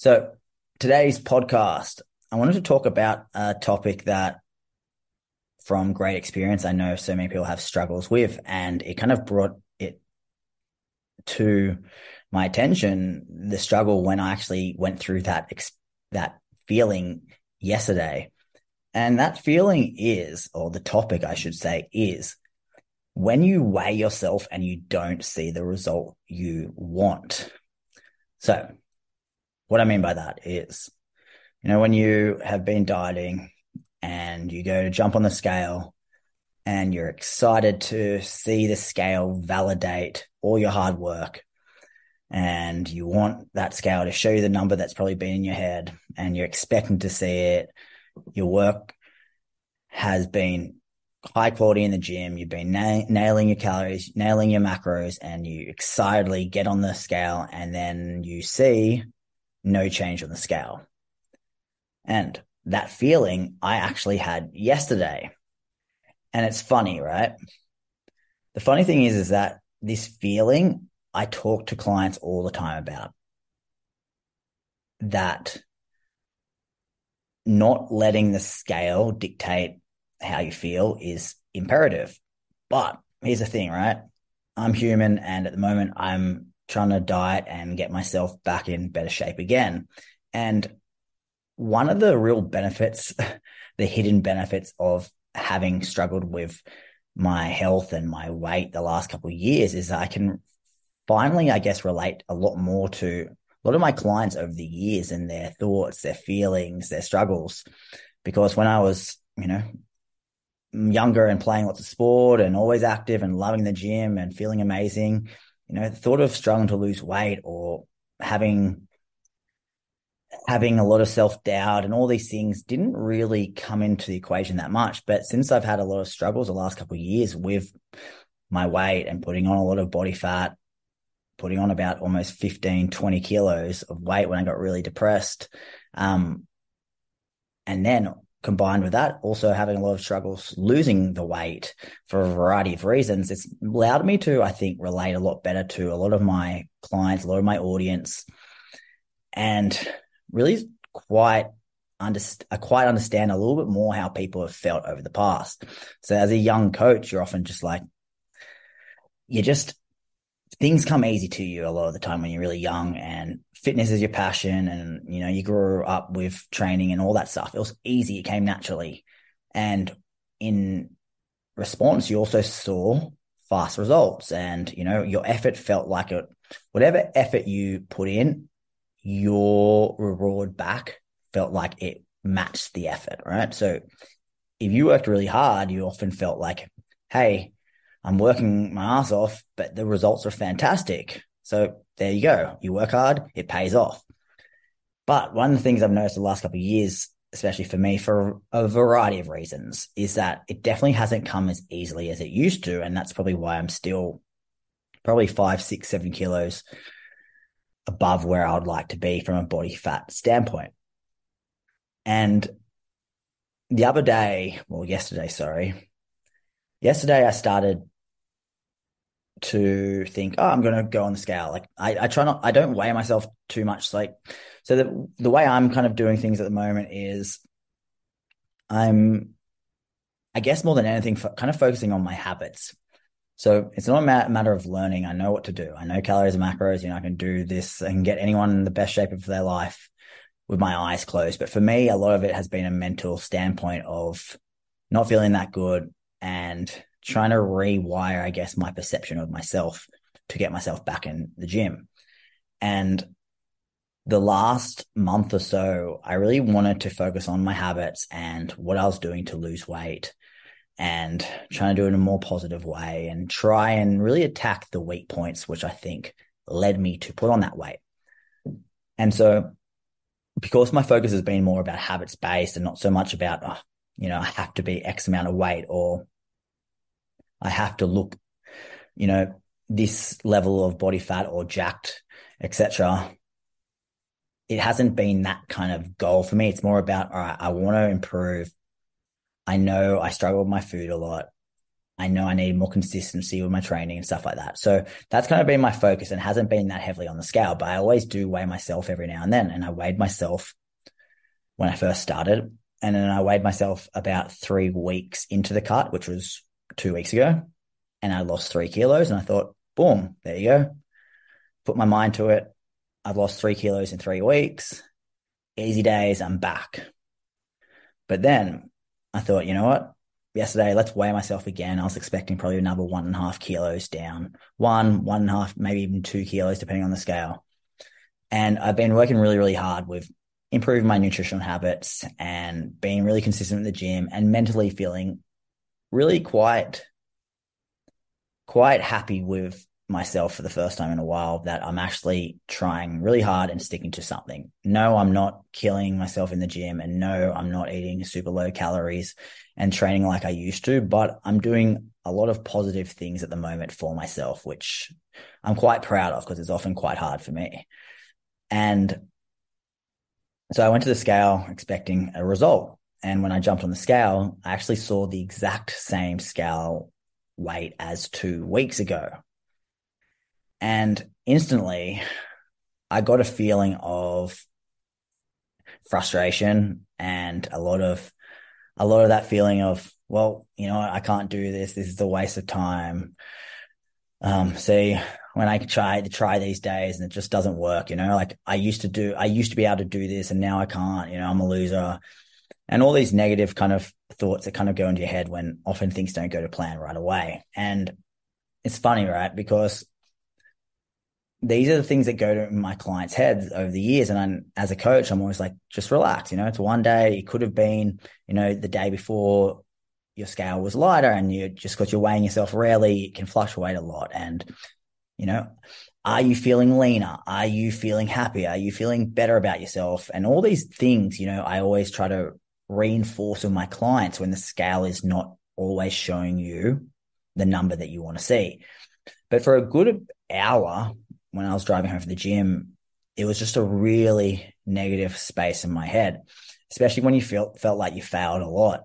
So, today's podcast, I wanted to talk about a topic that, from great experience, I know so many people have struggles with, and it kind of brought it to my attention the struggle when I actually went through that that feeling yesterday. And that feeling is, or the topic I should say, is when you weigh yourself and you don't see the result you want. So, what I mean by that is, you know, when you have been dieting and you go to jump on the scale and you're excited to see the scale validate all your hard work and you want that scale to show you the number that's probably been in your head and you're expecting to see it. Your work has been high quality in the gym. You've been na- nailing your calories, nailing your macros, and you excitedly get on the scale and then you see no change on the scale. And that feeling I actually had yesterday. And it's funny, right? The funny thing is, is that this feeling I talk to clients all the time about that not letting the scale dictate how you feel is imperative. But here's the thing, right? I'm human and at the moment I'm trying to diet and get myself back in better shape again. And one of the real benefits, the hidden benefits of having struggled with my health and my weight the last couple of years is that I can finally, I guess, relate a lot more to a lot of my clients over the years and their thoughts, their feelings, their struggles. Because when I was, you know, younger and playing lots of sport and always active and loving the gym and feeling amazing, you know, the thought of struggling to lose weight or having having a lot of self-doubt and all these things didn't really come into the equation that much. But since I've had a lot of struggles the last couple of years with my weight and putting on a lot of body fat, putting on about almost 15, 20 kilos of weight when I got really depressed. Um, and then combined with that, also having a lot of struggles losing the weight for a variety of reasons, it's allowed me to, I think, relate a lot better to a lot of my clients, a lot of my audience, and really quite under, I quite understand a little bit more how people have felt over the past. So as a young coach, you're often just like, you're just things come easy to you a lot of the time when you're really young and fitness is your passion and you know you grew up with training and all that stuff. It was easy. It came naturally. And in response you also saw fast results and you know your effort felt like it whatever effort you put in your reward back felt like it matched the effort right? So if you worked really hard you often felt like hey I'm working my ass off, but the results are fantastic. So there you go. You work hard, it pays off. But one of the things I've noticed the last couple of years, especially for me, for a variety of reasons, is that it definitely hasn't come as easily as it used to. And that's probably why I'm still probably five, six, seven kilos above where I would like to be from a body fat standpoint. And the other day, well, yesterday, sorry, yesterday I started to think, oh, I'm going to go on the scale. Like I, I try not, I don't weigh myself too much. Like, so the, the way I'm kind of doing things at the moment is I'm, I guess more than anything, kind of focusing on my habits. So it's not a matter of learning. I know what to do. I know calories and macros. You know, I can do this and get anyone in the best shape of their life with my eyes closed. But for me, a lot of it has been a mental standpoint of not feeling that good and trying to rewire, I guess, my perception of myself to get myself back in the gym. And the last month or so, I really wanted to focus on my habits and what I was doing to lose weight and trying to do it in a more positive way and try and really attack the weak points, which I think led me to put on that weight. And so, because my focus has been more about habits based and not so much about, oh, you know, I have to be X amount of weight or I have to look, you know, this level of body fat or jacked, etc. It hasn't been that kind of goal for me. It's more about, all right, I want to improve. I know I struggle with my food a lot. I know I need more consistency with my training and stuff like that. So that's kind of been my focus and hasn't been that heavily on the scale, but I always do weigh myself every now and then. And I weighed myself when I first started. And then I weighed myself about three weeks into the cut, which was two weeks ago. And I lost three kilos. And I thought, boom, there you go. Put my mind to it. I've lost three kilos in three weeks. Easy days. I'm back. But then I thought, you know what? Yesterday, let's weigh myself again. I was expecting probably another one and a half kilos down, one, one and a half, maybe even two kilos, depending on the scale. And I've been working really, really hard with improving my nutritional habits and being really consistent at the gym and mentally feeling really quite quite happy with myself for the first time in a while that I'm actually trying really hard and sticking to something. No, I'm not killing myself in the gym and no, I'm not eating super low calories and training like I used to, but I'm doing a lot of positive things at the moment for myself, which I'm quite proud of because it's often quite hard for me. And so I went to the scale expecting a result. And when I jumped on the scale, I actually saw the exact same scale weight as two weeks ago. And instantly, I got a feeling of frustration and a lot of a lot of that feeling of well you know i can't do this. This is a waste of time. Um see when i try to try these days and it just doesn't work you know like i used to do i used to be able to do this and now i can't you know i'm a loser and all these negative kind of thoughts that kind of go into your head when often things don't go to plan right away and it's funny right because these are the things that go to my clients' heads over the years. And I'm, as a coach, I'm always like, just relax. You know, it's one day. It could have been, you know, the day before your scale was lighter and you just because you're weighing yourself rarely, it can fluctuate a lot. And, you know, are you feeling leaner? Are you feeling happier? Are you feeling better about yourself? And all these things, you know, I always try to reinforce with my clients when the scale is not always showing you the number that you want to see. But for a good hour, when I was driving home from the gym, it was just a really negative space in my head, especially when you felt felt like you failed a lot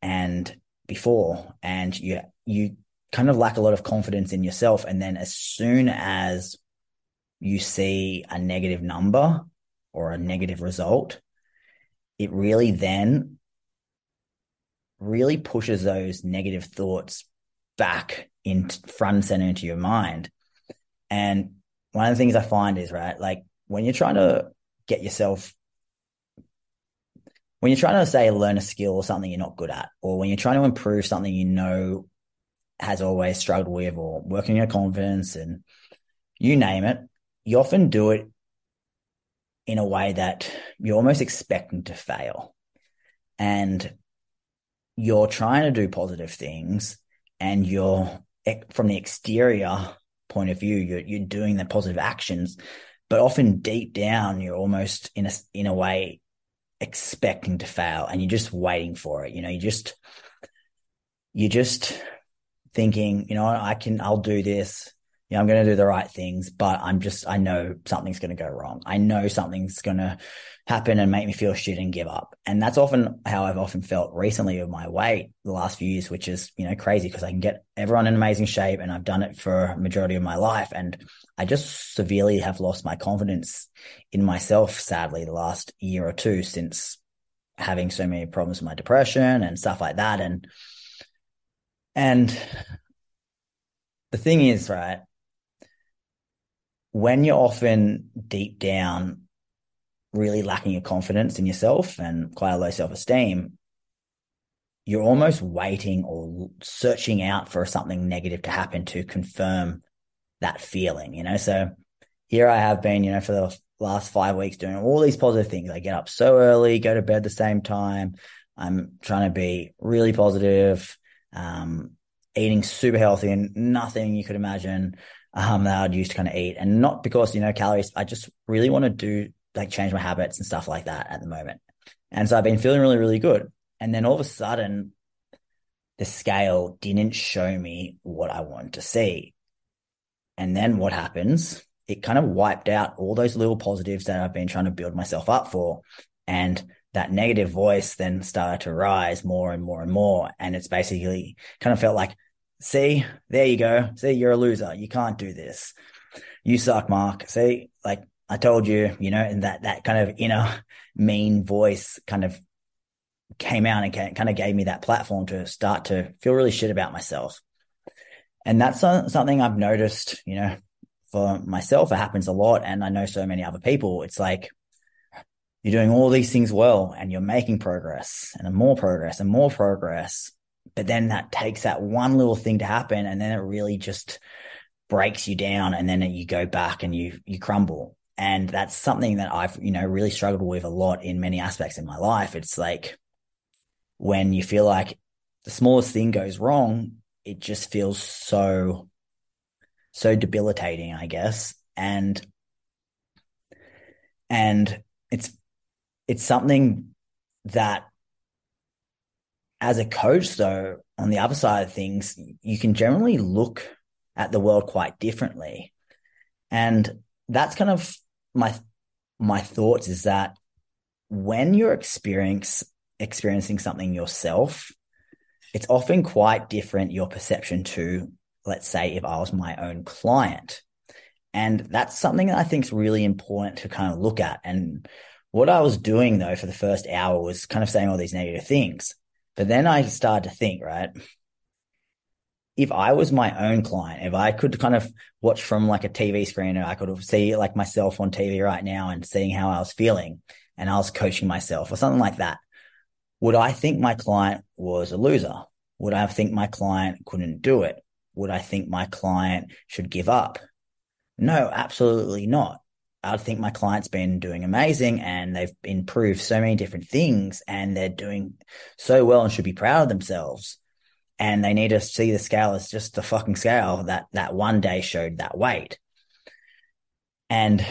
and before, and you you kind of lack a lot of confidence in yourself. And then as soon as you see a negative number or a negative result, it really then really pushes those negative thoughts back in front and center into your mind. And one of the things I find is right, like when you're trying to get yourself, when you're trying to say learn a skill or something you're not good at, or when you're trying to improve something you know has always struggled with, or working your confidence and you name it, you often do it in a way that you're almost expecting to fail. And you're trying to do positive things and you're from the exterior point of view, you're you're doing the positive actions, but often deep down, you're almost in a in a way expecting to fail, and you're just waiting for it. You know, you just you're just thinking, you know, I can, I'll do this. You know, I'm going to do the right things, but I'm just, I know something's going to go wrong. I know something's going to happen and make me feel shit and give up. And that's often how I've often felt recently with my weight the last few years, which is, you know, crazy because I can get everyone in amazing shape and I've done it for a majority of my life. And I just severely have lost my confidence in myself, sadly, the last year or two since having so many problems with my depression and stuff like that. And, and the thing is, right, when you're often deep down really lacking your confidence in yourself and quite a low self esteem, you're almost waiting or searching out for something negative to happen to confirm that feeling, you know? So here I have been, you know, for the last five weeks doing all these positive things. I get up so early, go to bed the same time. I'm trying to be really positive, um, eating super healthy and nothing you could imagine um, that I'd used to kind of eat. And not because, you know, calories, I just really want to do like change my habits and stuff like that at the moment. And so I've been feeling really, really good. And then all of a sudden, the scale didn't show me what I wanted to see. And then what happens? It kind of wiped out all those little positives that I've been trying to build myself up for. And that negative voice then started to rise more and more and more. And it's basically kind of felt like see, there you go. See, you're a loser. You can't do this. You suck, Mark. See, like I told you, you know, and that, that kind of inner mean voice kind of came out and kind of gave me that platform to start to feel really shit about myself. And that's something I've noticed, you know, for myself, it happens a lot. And I know so many other people. It's like you're doing all these things well and you're making progress and more progress and more progress. But then that takes that one little thing to happen. And then it really just breaks you down. And then you go back and you, you crumble. And that's something that I've, you know, really struggled with a lot in many aspects in my life. It's like when you feel like the smallest thing goes wrong, it just feels so so debilitating, I guess. And and it's it's something that as a coach though on the other side of things you can generally look at the world quite differently and that's kind of my my thoughts is that when you're experience experiencing something yourself it's often quite different your perception to let's say if I was my own client. And that's something that I think is really important to kind of look at. And what I was doing though for the first hour was kind of saying all these negative things. But then I started to think, right? If I was my own client, if I could kind of watch from like a TV screen or I could see like myself on TV right now and seeing how I was feeling and I was coaching myself or something like that, would I think my client was a loser? Would I think my client couldn't do it? would I think my client should give up? No, absolutely not. I think my client's been doing amazing and they've improved so many different things and they're doing so well and should be proud of themselves. And they need to see the scale as just the fucking scale that that one day showed that weight. And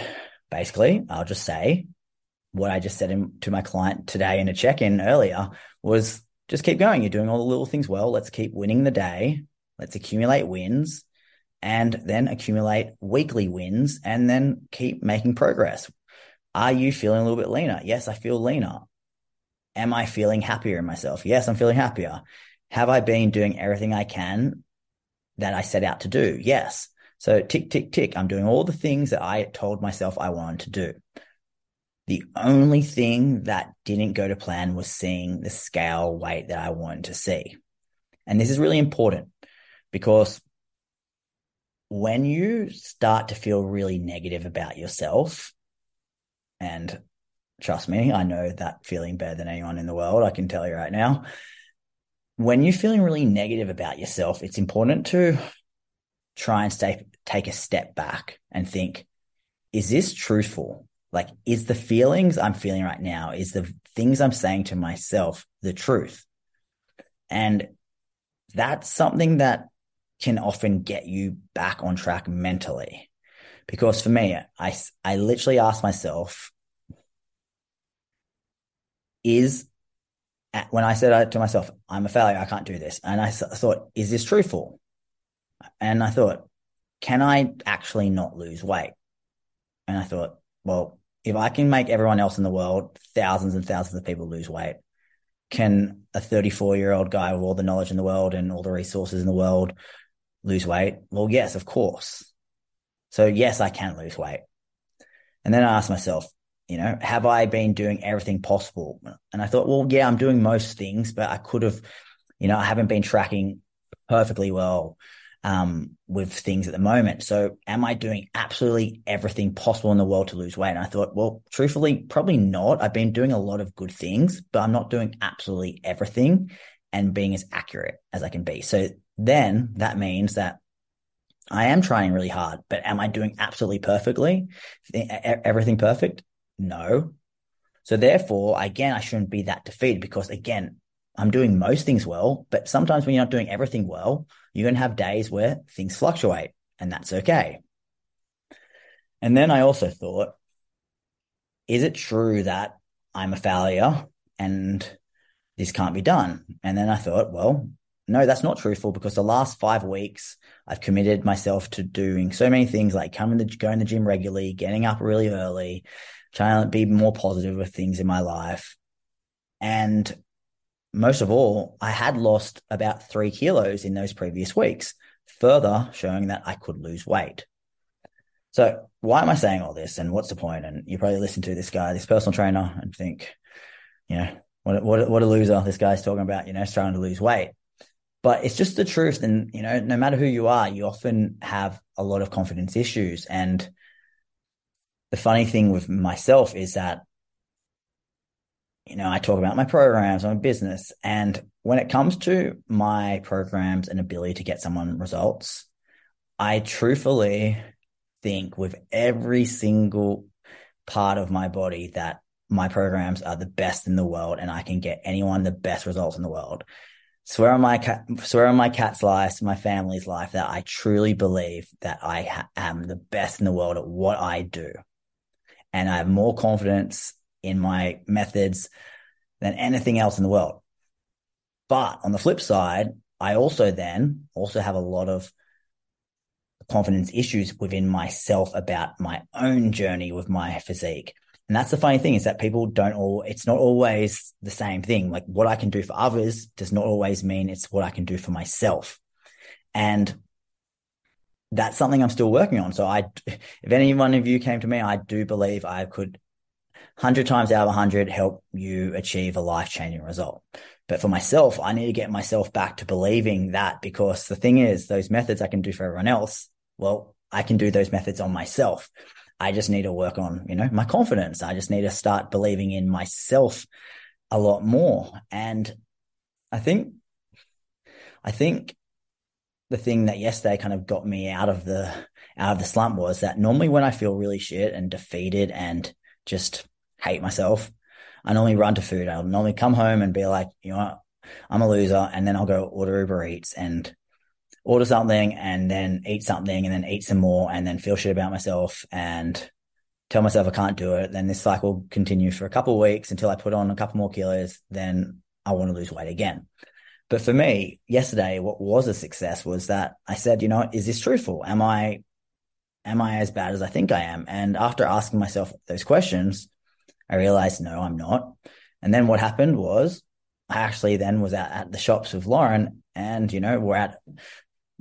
basically, I'll just say what I just said to my client today in a check in earlier was just keep going. You're doing all the little things well. Let's keep winning the day Let's accumulate wins and then accumulate weekly wins and then keep making progress. Are you feeling a little bit leaner? Yes, I feel leaner. Am I feeling happier in myself? Yes, I'm feeling happier. Have I been doing everything I can that I set out to do? Yes. So tick, tick, tick. I'm doing all the things that I told myself I wanted to do. The only thing that didn't go to plan was seeing the scale weight that I wanted to see. And this is really important because when you start to feel really negative about yourself, and trust me, I know that feeling better than anyone in the world, I can tell you right now. When you're feeling really negative about yourself, it's important to try and stay, take a step back and think, is this truthful? Like, is the feelings I'm feeling right now, is the things I'm saying to myself the truth? And that's something that can often get you back on track mentally. Because for me, I, I literally ask myself, is when I said uh, to myself, I'm a failure, I can't do this. And I thought, is this truthful? And I thought, can I actually not lose weight? And I thought, well, if I can make everyone else in the world, thousands and thousands of people lose weight, can a 34 year old guy with all the knowledge in the world and all the resources in the world lose weight? Well, yes, of course. So yes, I can lose weight. And then I asked myself, you know, have I been doing everything possible? And I thought, well, yeah, I'm doing most things, but I could have, you know, I haven't been tracking perfectly well um, with things at the moment. So am I doing absolutely everything possible in the world to lose weight? And I thought, well, truthfully, probably not. I've been doing a lot of good things, but I'm not doing absolutely everything and being as accurate as I can be. So then that means that I am trying really hard, but am I doing absolutely perfectly? Everything perfect? No. So therefore, again, I shouldn't be that defeated because again, I'm doing most things well, but sometimes when you're not doing everything well, you're going to have days where things fluctuate and that's okay. And then I also thought, is it true that I'm a failure and this can't be done? And then I thought, well, no, that's not truthful because the last five weeks I've committed myself to doing so many things like coming to going to the gym regularly, getting up really early, trying to be more positive with things in my life. And most of all, I had lost about three kilos in those previous weeks, further showing that I could lose weight. So why am I saying all this and what's the point? And you probably listen to this guy, this personal trainer and think, you know, what, what, what a loser this guy's talking about, you know, trying to lose weight. But it's just the truth. And, you know, no matter who you are, you often have a lot of confidence issues. And the funny thing with myself is that you know, I talk about my programs, my business. And when it comes to my programs and ability to get someone results, I truthfully think with every single part of my body that my programs are the best in the world and I can get anyone the best results in the world. Swear on my swear on my cat's life, my family's life that I truly believe that I ha- am the best in the world at what I do. And I have more confidence in my methods than anything else in the world. But on the flip side, I also then also have a lot of confidence issues within myself about my own journey with my physique. And that's the funny thing is that people don't all, it's not always the same thing. Like what I can do for others does not always mean it's what I can do for myself. And that's something I'm still working on. So I, if any one of you came to me, I do believe I could 100 times out of 100 help you achieve a life changing result. But for myself, I need to get myself back to believing that because the thing is, those methods I can do for everyone else, well, I can do those methods on myself. I just need to work on, you know, my confidence. I just need to start believing in myself a lot more. And I think, I think the thing that yesterday kind of got me out of the, out of the slump was that normally when I feel really shit and defeated and just hate myself. I normally run to food. I'll normally come home and be like, you know what? I'm a loser. And then I'll go order Uber Eats and order something and then eat something and then eat some more and then feel shit about myself and tell myself I can't do it. Then this cycle continues for a couple of weeks until I put on a couple more kilos. Then I want to lose weight again. But for me, yesterday, what was a success was that I said, you know, is this truthful? Am I, am I as bad as I think I am? And after asking myself those questions, I realized, no, I'm not. And then what happened was I actually then was at, at the shops with Lauren and, you know, we're at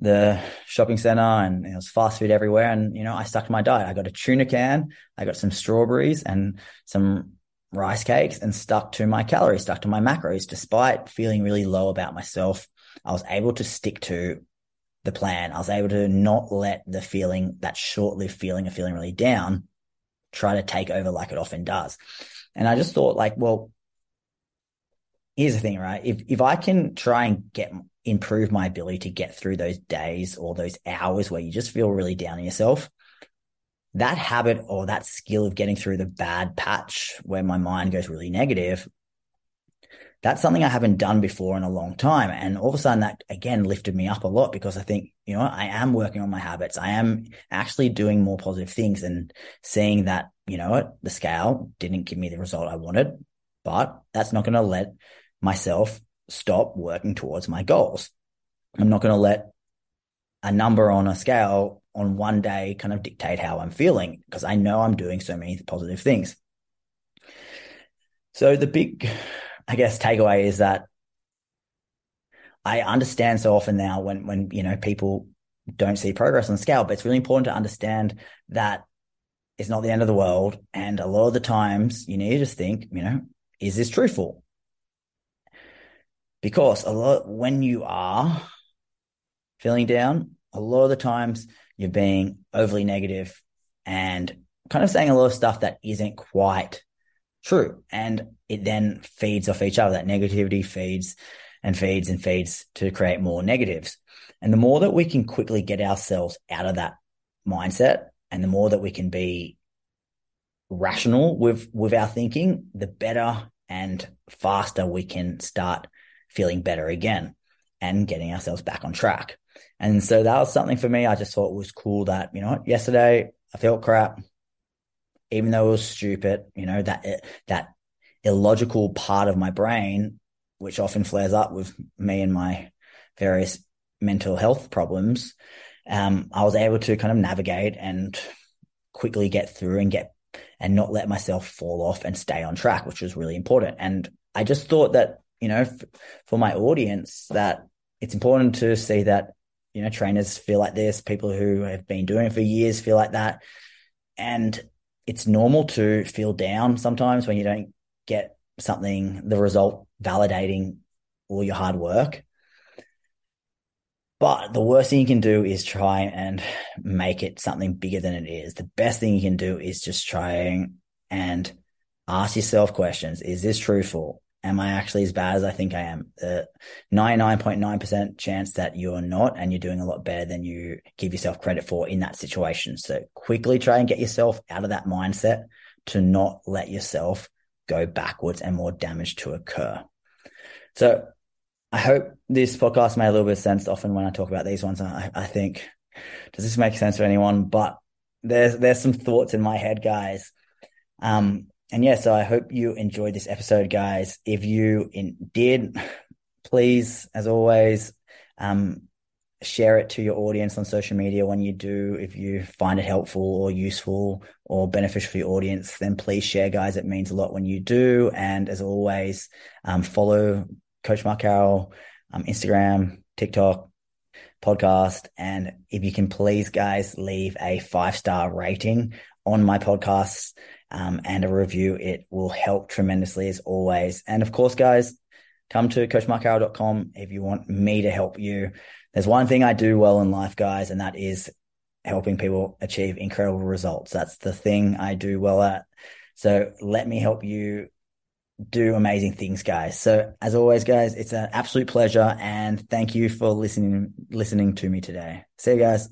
the shopping center and it was fast food everywhere. And, you know, I stuck to my diet. I got a tuna can, I got some strawberries and some rice cakes and stuck to my calories, stuck to my macros, despite feeling really low about myself. I was able to stick to the plan. I was able to not let the feeling, that short lived feeling of feeling really down, try to take over like it often does. And I just thought like, well, here's the thing, right? If, if I can try and get, improve my ability to get through those days or those hours where you just feel really down on yourself, that habit or that skill of getting through the bad patch where my mind goes really negative that's something I haven't done before in a long time. And all of a sudden that again lifted me up a lot because I think, you know, I am working on my habits. I am actually doing more positive things and seeing that, you know what, the scale didn't give me the result I wanted, but that's not going to let myself stop working towards my goals. I'm not going to let a number on a scale on one day kind of dictate how I'm feeling because I know I'm doing so many positive things. So the big I guess takeaway is that I understand so often now when when you know people don't see progress on scale, but it's really important to understand that it's not the end of the world. And a lot of the times you need to just think, you know, is this truthful? Because a lot when you are feeling down, a lot of the times you're being overly negative and kind of saying a lot of stuff that isn't quite true. And it then feeds off each other. That negativity feeds and feeds and feeds to create more negatives. And the more that we can quickly get ourselves out of that mindset and the more that we can be rational with, with our thinking, the better and faster we can start feeling better again and getting ourselves back on track. And so that was something for me. I just thought was cool that, you know, yesterday I felt crap even though it was stupid, you know, that, that illogical part of my brain, which often flares up with me and my various mental health problems, um, I was able to kind of navigate and quickly get through and get and not let myself fall off and stay on track, which was really important. And I just thought that you know, f- for my audience that it's important to see that, you know, trainers feel like this, people who have been doing it for years feel like that. And it's normal to feel down sometimes when you don't get something, the result validating all your hard work. But the worst thing you can do is try and make it something bigger than it is. The best thing you can do is just try and ask yourself questions. Is this truthful? Am I actually as bad as I think I am? The 99.9% chance that you're not, and you're doing a lot better than you give yourself credit for in that situation. So quickly try and get yourself out of that mindset to not let yourself go backwards and more damage to occur. So I hope this podcast made a little bit of sense. Often when I talk about these ones, I, I think, does this make sense to anyone? But there's there's some thoughts in my head, guys. Um, and yeah, so I hope you enjoyed this episode, guys. If you in, did, please, as always, um, share it to your audience on social media when you do. If you find it helpful or useful or beneficial for your audience, then please share, guys. It means a lot when you do. And as always, um, follow Coach Mark Carroll, um, Instagram, TikTok, podcast. And if you can please, guys, leave a five star rating on my podcasts um, and a review, it will help tremendously as always. And of course, guys, come to coachmarkcarroll.com if you want me to help you. There's one thing I do well in life, guys, and that is helping people achieve incredible results. That's the thing I do well at. So let me help you do amazing things, guys. So as always, guys, it's an absolute pleasure and thank you for listening listening to me today. See you guys.